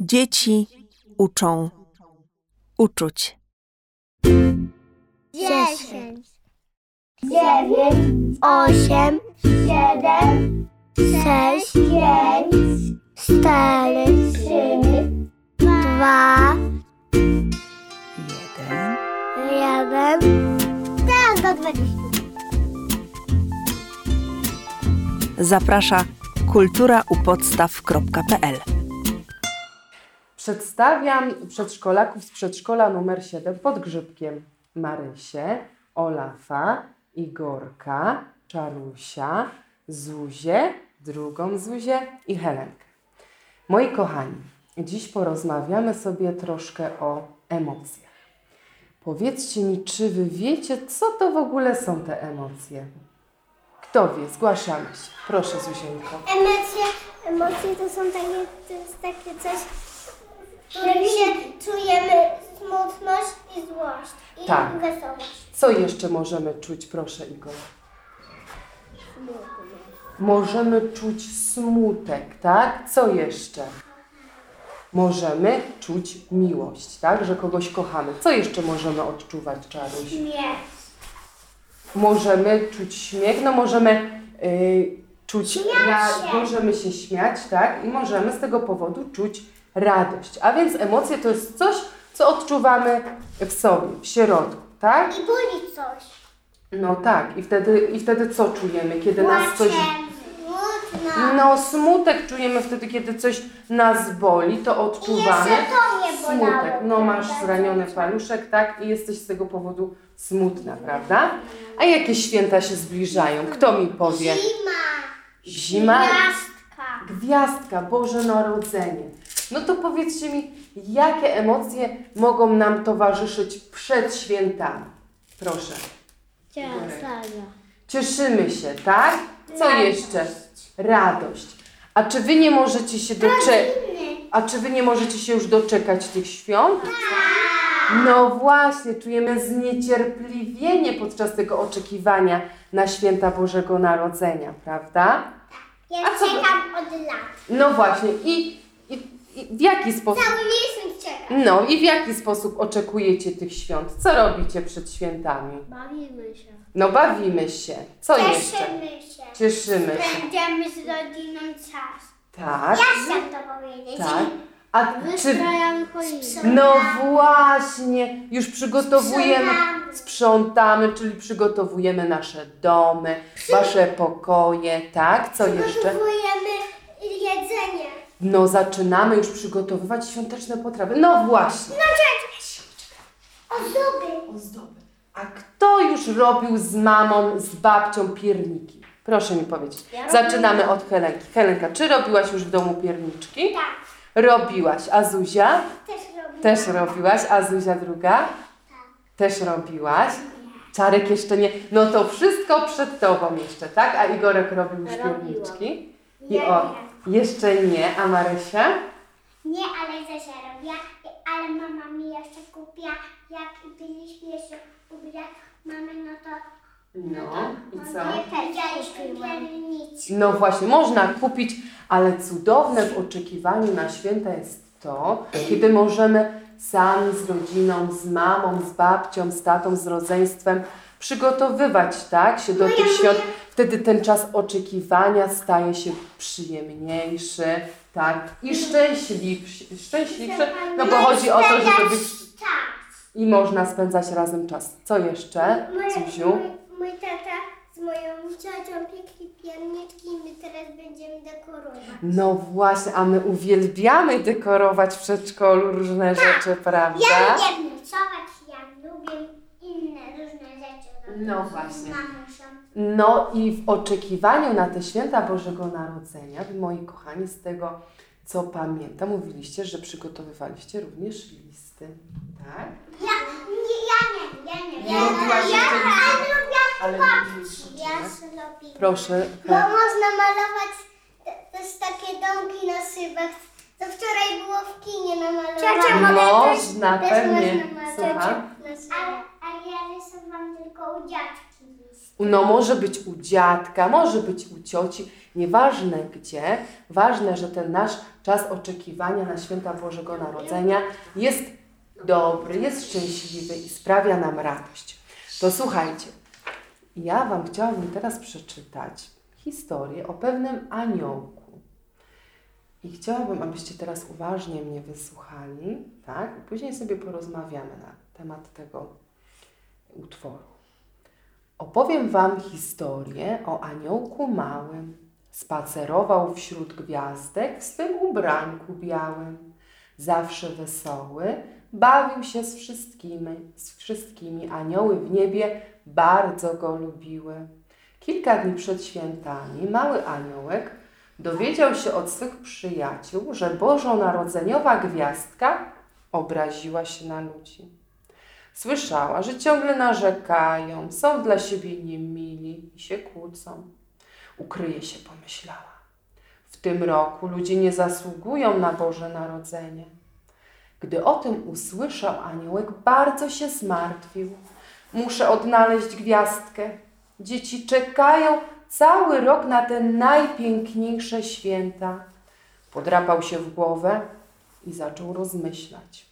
Dzieci uczą uczuć. dziesięć, dziewięć, osiem, siedem, sześć, pięć, cztery, trzy, dwa, Jeden. jeden. Teraz do dwudziestu. Zaprasza kulturaupodstaw.pl Przedstawiam przedszkolaków z przedszkola numer 7 pod Grzybkiem. Marysię, Olafa, Igorka, Czarusia, Zuzię, drugą Zuzię i Helenkę. Moi kochani, dziś porozmawiamy sobie troszkę o emocjach. Powiedzcie mi, czy wy wiecie, co to w ogóle są te emocje? Kto wie? Zgłaszamy się. Proszę, Zuzieńko. Emocje, emocje to są takie, to jest takie coś, że się czujemy smutność i złość i Tak. wesołość. Co jeszcze możemy czuć, proszę Igor? Możemy czuć smutek, tak? Co jeszcze? Możemy czuć miłość, tak? Że kogoś kochamy. Co jeszcze możemy odczuwać, Czaruś? Śmiech. Możemy czuć śmiech, no możemy y, czuć, Śmiać ra- się. możemy się śmiać, tak? I możemy z tego powodu czuć radość. A więc emocje to jest coś, co odczuwamy w sobie, w środku, tak? I boli coś. No tak, i wtedy, i wtedy co czujemy, kiedy nas coś... smutno. No smutek czujemy wtedy, kiedy coś nas boli, to odczuwamy to bolało. smutek. No masz zraniony paluszek, tak? I jesteś z tego powodu smutna, prawda? A jakie święta się zbliżają? Kto mi powie? Zima. Zima? Gwiazdka. Gwiazdka, Boże Narodzenie. No to powiedzcie mi, jakie emocje mogą nam towarzyszyć przed świętami? Proszę. Cieszymy się, tak? Co jeszcze? Radość. A czy wy nie możecie się doczekać? A czy wy nie możecie się już doczekać tych świąt? No właśnie, czujemy zniecierpliwienie podczas tego oczekiwania na święta Bożego Narodzenia, prawda? Ja A co wy- czekam od lat. No właśnie, i w jaki sposób? Cały miesiąc czekam. No i w jaki sposób oczekujecie tych świąt? Co robicie przed świętami? Bawimy się. No bawimy się. Co jeszcze? Cieszymy się. Cieszymy się. Spędzamy z rodziną czas. Tak, Ja chciałam to powiedzieć. tak. A czy... Wystrajamy choinkę. No właśnie, już przygotowujemy, Sprzątamy. sprzątamy, czyli przygotowujemy nasze domy, wasze pokoje, tak? Co jeszcze? Przygotowujemy jedzenie. No zaczynamy już przygotowywać świąteczne potrawy. No właśnie. Ozdoby. Ozdoby. A kto już robił z mamą, z babcią pierniki? Proszę mi powiedzieć. Ja Zaczynamy od Helenki. Helenka, czy robiłaś już w domu pierniczki? Tak. Robiłaś. A Zuzia? Też robimy. Też robiłaś. A Zuzia druga? Też robiłaś. Czarek jeszcze nie. No to wszystko przed tobą jeszcze, tak? A Igorek robił już Robiłam. pierniczki? I Ja o, jeszcze nie. A Marysia? Nie, ale Zosia robiła, ale mama mi jeszcze kupiła, jak byliśmy jeszcze ubierać mamy, no to No. I co? powiedzieliśmy pierniczki. No właśnie, można kupić, ale cudowne w oczekiwaniu na święta jest to, kiedy możemy sami z rodziną, z mamą, z babcią, z tatą, z rodzeństwem przygotowywać tak, się do tych świąt. Wtedy ten czas oczekiwania staje się przyjemniejszy, tak, i szczęśliwszy, szczęśliwszy, no bo chodzi o to, żeby być Tak. i można spędzać razem czas. Co jeszcze, Zuziu? Mój, tata z moją ciocią piekli pierniczki i my teraz będziemy dekorować. No właśnie, a my uwielbiamy dekorować w przedszkolu różne rzeczy, prawda? Ja lubię rysować, ja lubię inne różne rzeczy robić. No właśnie. No i w oczekiwaniu na te święta Bożego Narodzenia, wy moi kochani, z tego co pamiętam, mówiliście, że przygotowywaliście również listy, tak? Ja nie, ja nie, ja nie. Ja, jeszcze ja, lubiliście, Ja tak? zrobię. Proszę. Bo można malować te- też takie domki na szybach. To wczoraj było w kinie namalowane. Można, też pewnie. można malować. Słucham? Rysowałam tylko u dziadki. No może być u dziadka, może być u cioci, nieważne gdzie, ważne, że ten nasz czas oczekiwania na święta Bożego Narodzenia jest dobry, jest szczęśliwy i sprawia nam radość. To słuchajcie, ja Wam chciałabym teraz przeczytać historię o pewnym aniołku. I chciałabym, abyście teraz uważnie mnie wysłuchali, tak? Później sobie porozmawiamy na temat tego utworu. Opowiem Wam historię o aniołku małym. Spacerował wśród gwiazdek w swym ubrańku białym. Zawsze wesoły, bawił się z wszystkimi, z wszystkimi. Anioły w niebie bardzo go lubiły. Kilka dni przed świętami mały aniołek dowiedział się od swych przyjaciół, że bożonarodzeniowa gwiazdka obraziła się na ludzi. Słyszała, że ciągle narzekają, są dla siebie niemili i się kłócą. Ukryje się, pomyślała. W tym roku ludzie nie zasługują na Boże Narodzenie. Gdy o tym usłyszał aniołek, bardzo się zmartwił. Muszę odnaleźć gwiazdkę. Dzieci czekają cały rok na te najpiękniejsze święta. Podrapał się w głowę i zaczął rozmyślać.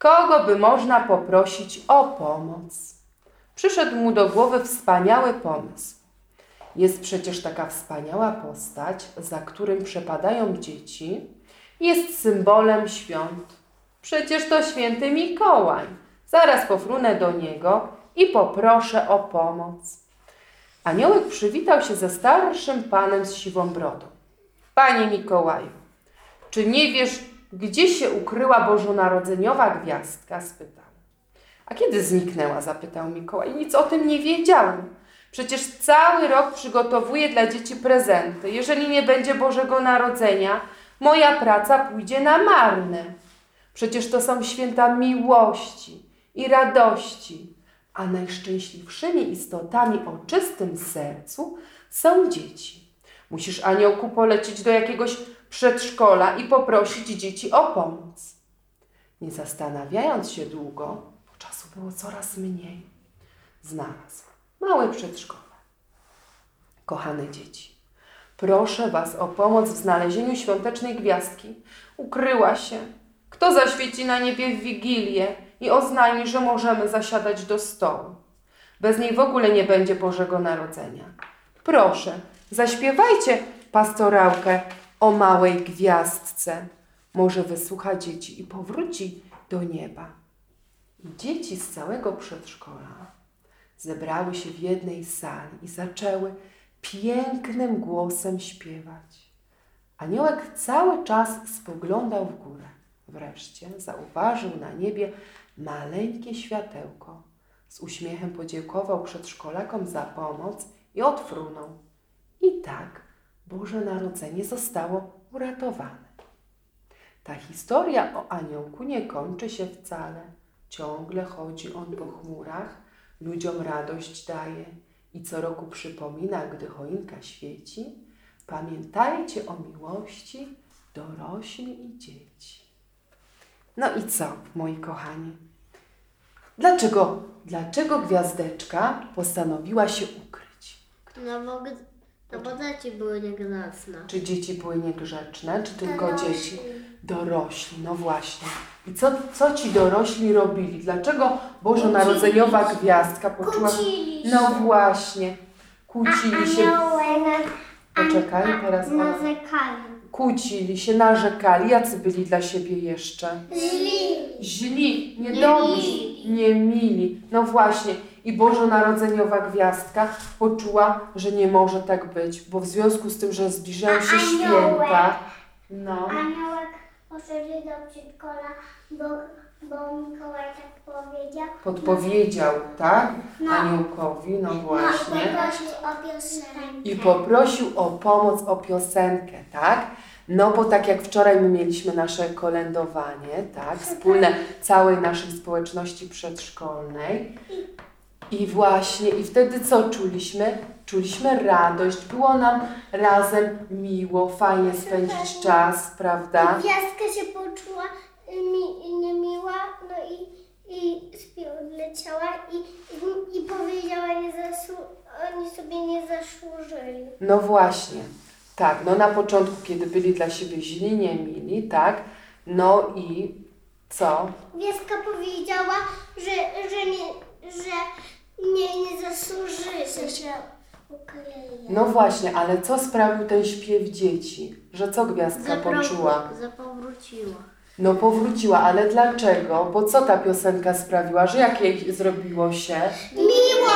Kogo by można poprosić o pomoc? Przyszedł mu do głowy wspaniały pomysł. Jest przecież taka wspaniała postać, za którym przepadają dzieci, jest symbolem świąt. Przecież to święty Mikołaj. Zaraz pofrunę do niego i poproszę o pomoc. Aniołek przywitał się ze starszym panem z siwą brodą. Panie Mikołaju, czy nie wiesz, gdzie się ukryła bożonarodzeniowa gwiazdka? spytał. A kiedy zniknęła? zapytał Mikołaj. Nic o tym nie wiedziałem. Przecież cały rok przygotowuję dla dzieci prezenty. Jeżeli nie będzie Bożego Narodzenia, moja praca pójdzie na marne. Przecież to są święta miłości i radości, a najszczęśliwszymi istotami o czystym sercu są dzieci. Musisz, aniołku, polecieć do jakiegoś przedszkola i poprosić dzieci o pomoc. Nie zastanawiając się długo, bo czasu było coraz mniej, znalazł małe przedszkole. Kochane dzieci, proszę Was o pomoc w znalezieniu świątecznej gwiazdki. Ukryła się. Kto zaświeci na niebie w Wigilię i oznajmi, że możemy zasiadać do stołu? Bez niej w ogóle nie będzie Bożego Narodzenia. Proszę, zaśpiewajcie pastorałkę o małej gwiazdce. Może wysłucha dzieci i powróci do nieba. Dzieci z całego przedszkola zebrały się w jednej sali i zaczęły pięknym głosem śpiewać. Aniołek cały czas spoglądał w górę. Wreszcie zauważył na niebie maleńkie światełko. Z uśmiechem podziękował przedszkolakom za pomoc i odfrunął. I tak Boże Narodzenie zostało uratowane. Ta historia o aniołku nie kończy się wcale. Ciągle chodzi on po chmurach, ludziom radość daje i co roku przypomina, gdy choinka świeci, pamiętajcie o miłości dorośli i dzieci. No i co, moi kochani? Dlaczego, dlaczego gwiazdeczka postanowiła się ukryć? No bo, no bo dzieci były niegrzeczne. Czy dzieci były niegrzeczne, czy tylko Dorośli. dzieci? Dorośli, no właśnie. I co, co ci dorośli robili? Dlaczego Bożonarodzeniowa gwiazdka poczuła... Kłócili się. No właśnie, kłócili się. Aniołek Poczekaj, teraz ona. narzekali. Kłócili się, narzekali. Jacy byli dla siebie jeszcze? Źli. Źli, niedobrzy, niemili. No właśnie. I Bożonarodzeniowa gwiazdka poczuła, że nie może tak być, bo w związku z tym, że zbliżają się święta. No. Aniołek poszedł do przedszkola, bo, bo Mikołaj tak powiedział. Podpowiedział, tak? No. Aniołkowi, no właśnie. No, poprosił o piosenkę. I poprosił o pomoc, o piosenkę, tak? No bo tak jak wczoraj my mieliśmy nasze kolędowanie, tak? Wspólne całej naszej społeczności przedszkolnej. I właśnie, i wtedy co czuliśmy? Czuliśmy radość, było nam razem miło, fajnie spędzić czas, prawda? Gwiazdka się poczuła y, mi, niemiła, no i, i śpiew leciała i, i, i powiedziała, nie zasłu- oni sobie nie zasłużyli. No właśnie, tak, no na początku, kiedy byli dla siebie źli, nie mili, tak, no i co? Wieska powiedziała, że, że nie, nie zasłużyli. Że się ukleje. No właśnie, ale co sprawił ten śpiew dzieci? Że co gwiazdka poczuła? Zapowróciła. No powróciła, ale dlaczego? Bo co ta piosenka sprawiła? Że jak jej zrobiło się? Miło!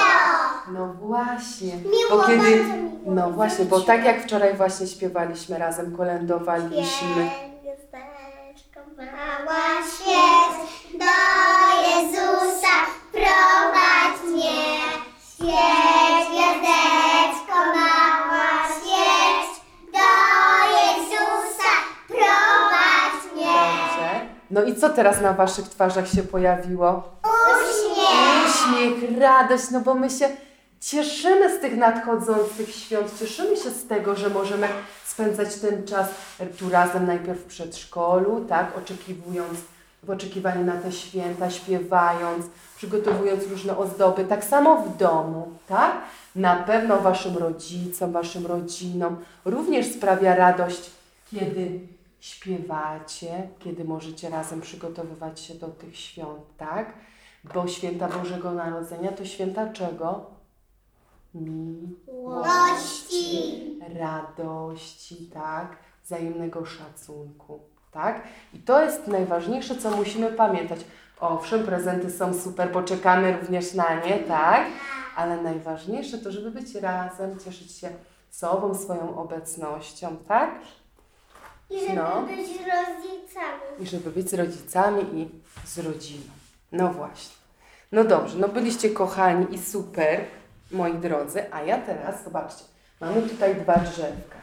No właśnie. Miło, bo kiedy, miło. no właśnie, bo tak jak wczoraj właśnie śpiewaliśmy razem, kolędowaliśmy. Teraz na waszych twarzach się pojawiło? Uśmiech. Uśmiech, radość, no bo my się cieszymy z tych nadchodzących świąt, cieszymy się z tego, że możemy spędzać ten czas tu razem najpierw w przedszkolu, tak, oczekiwując, w oczekiwaniu na te święta, śpiewając, przygotowując różne ozdoby, tak samo w domu, tak? Na pewno waszym rodzicom, waszym rodzinom również sprawia radość, kiedy śpiewacie, kiedy możecie razem przygotowywać się do tych świąt, tak? Bo święta Bożego Narodzenia to święta czego? Miłości, radości, tak? Wzajemnego szacunku, tak? I to jest najważniejsze, co musimy pamiętać. Owszem, prezenty są super, bo czekamy również na nie, tak? Ale najważniejsze to, żeby być razem, cieszyć się sobą, swoją obecnością, tak? I żeby No. być rodzicami. I żeby być z rodzicami i z rodziną. No właśnie. No dobrze, no byliście kochani i super, moi drodzy, a ja teraz, zobaczcie, mamy tutaj dwa drzewka.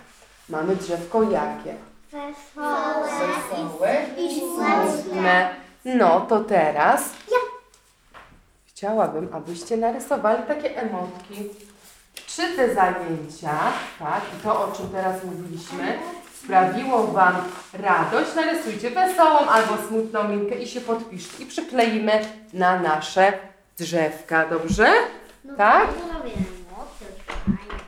Mamy drzewko jakie? Wesołe. Wesołe I smutne. No to teraz chciałabym, abyście narysowali takie emotki. Czy te zajęcia, tak, i to o czym teraz mówiliśmy, sprawiło Wam radość, narysujcie wesołą albo smutną minkę i się podpiszcie i przykleimy na nasze drzewka, dobrze? No, Tak? robię emocje, fajnie.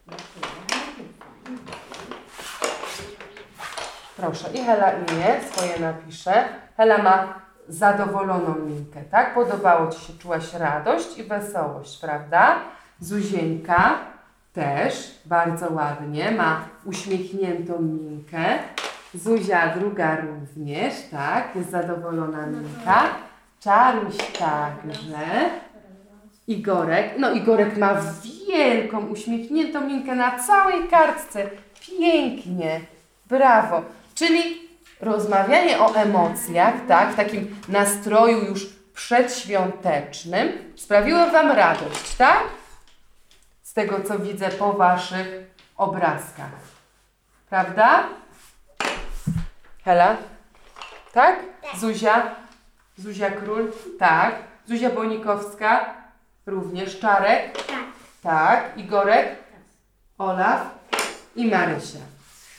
Proszę, i Hela imię swoje napisze. Hela ma zadowoloną minkę, tak? Podobało Ci się, czułaś radość i wesołość, prawda? Zuzieńka też bardzo ładnie, ma uśmiechniętą minkę. Zuzia druga również, tak? Jest zadowolona minka. Czaruś także. Igorek, no Igorek ma wielką, uśmiechniętą minkę na całej kartce. Pięknie, brawo. Czyli rozmawianie o emocjach, tak, w takim nastroju już przedświątecznym sprawiło Wam radość, tak? Z tego, co widzę po Waszych obrazkach. Prawda? Hela? Tak? Zuzia? Zuzia Król? Tak. Zuzia Bonikowska? Również. Czarek? Tak. Tak. Igorek? Olaf? I Marysia.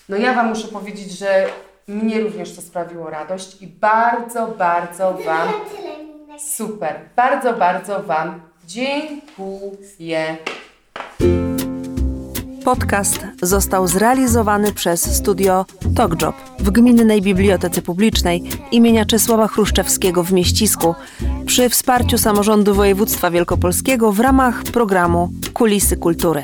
No ja Wam muszę powiedzieć, że mnie również to sprawiło radość i bardzo, bardzo Wam tyle minek. super. Bardzo, bardzo Wam dziękuję. Podcast został zrealizowany przez studio TokJob w Gminnej Bibliotece Publicznej imienia Czesława Chruszczewskiego w Mieścisku przy wsparciu samorządu województwa wielkopolskiego w ramach programu Kulisy Kultury.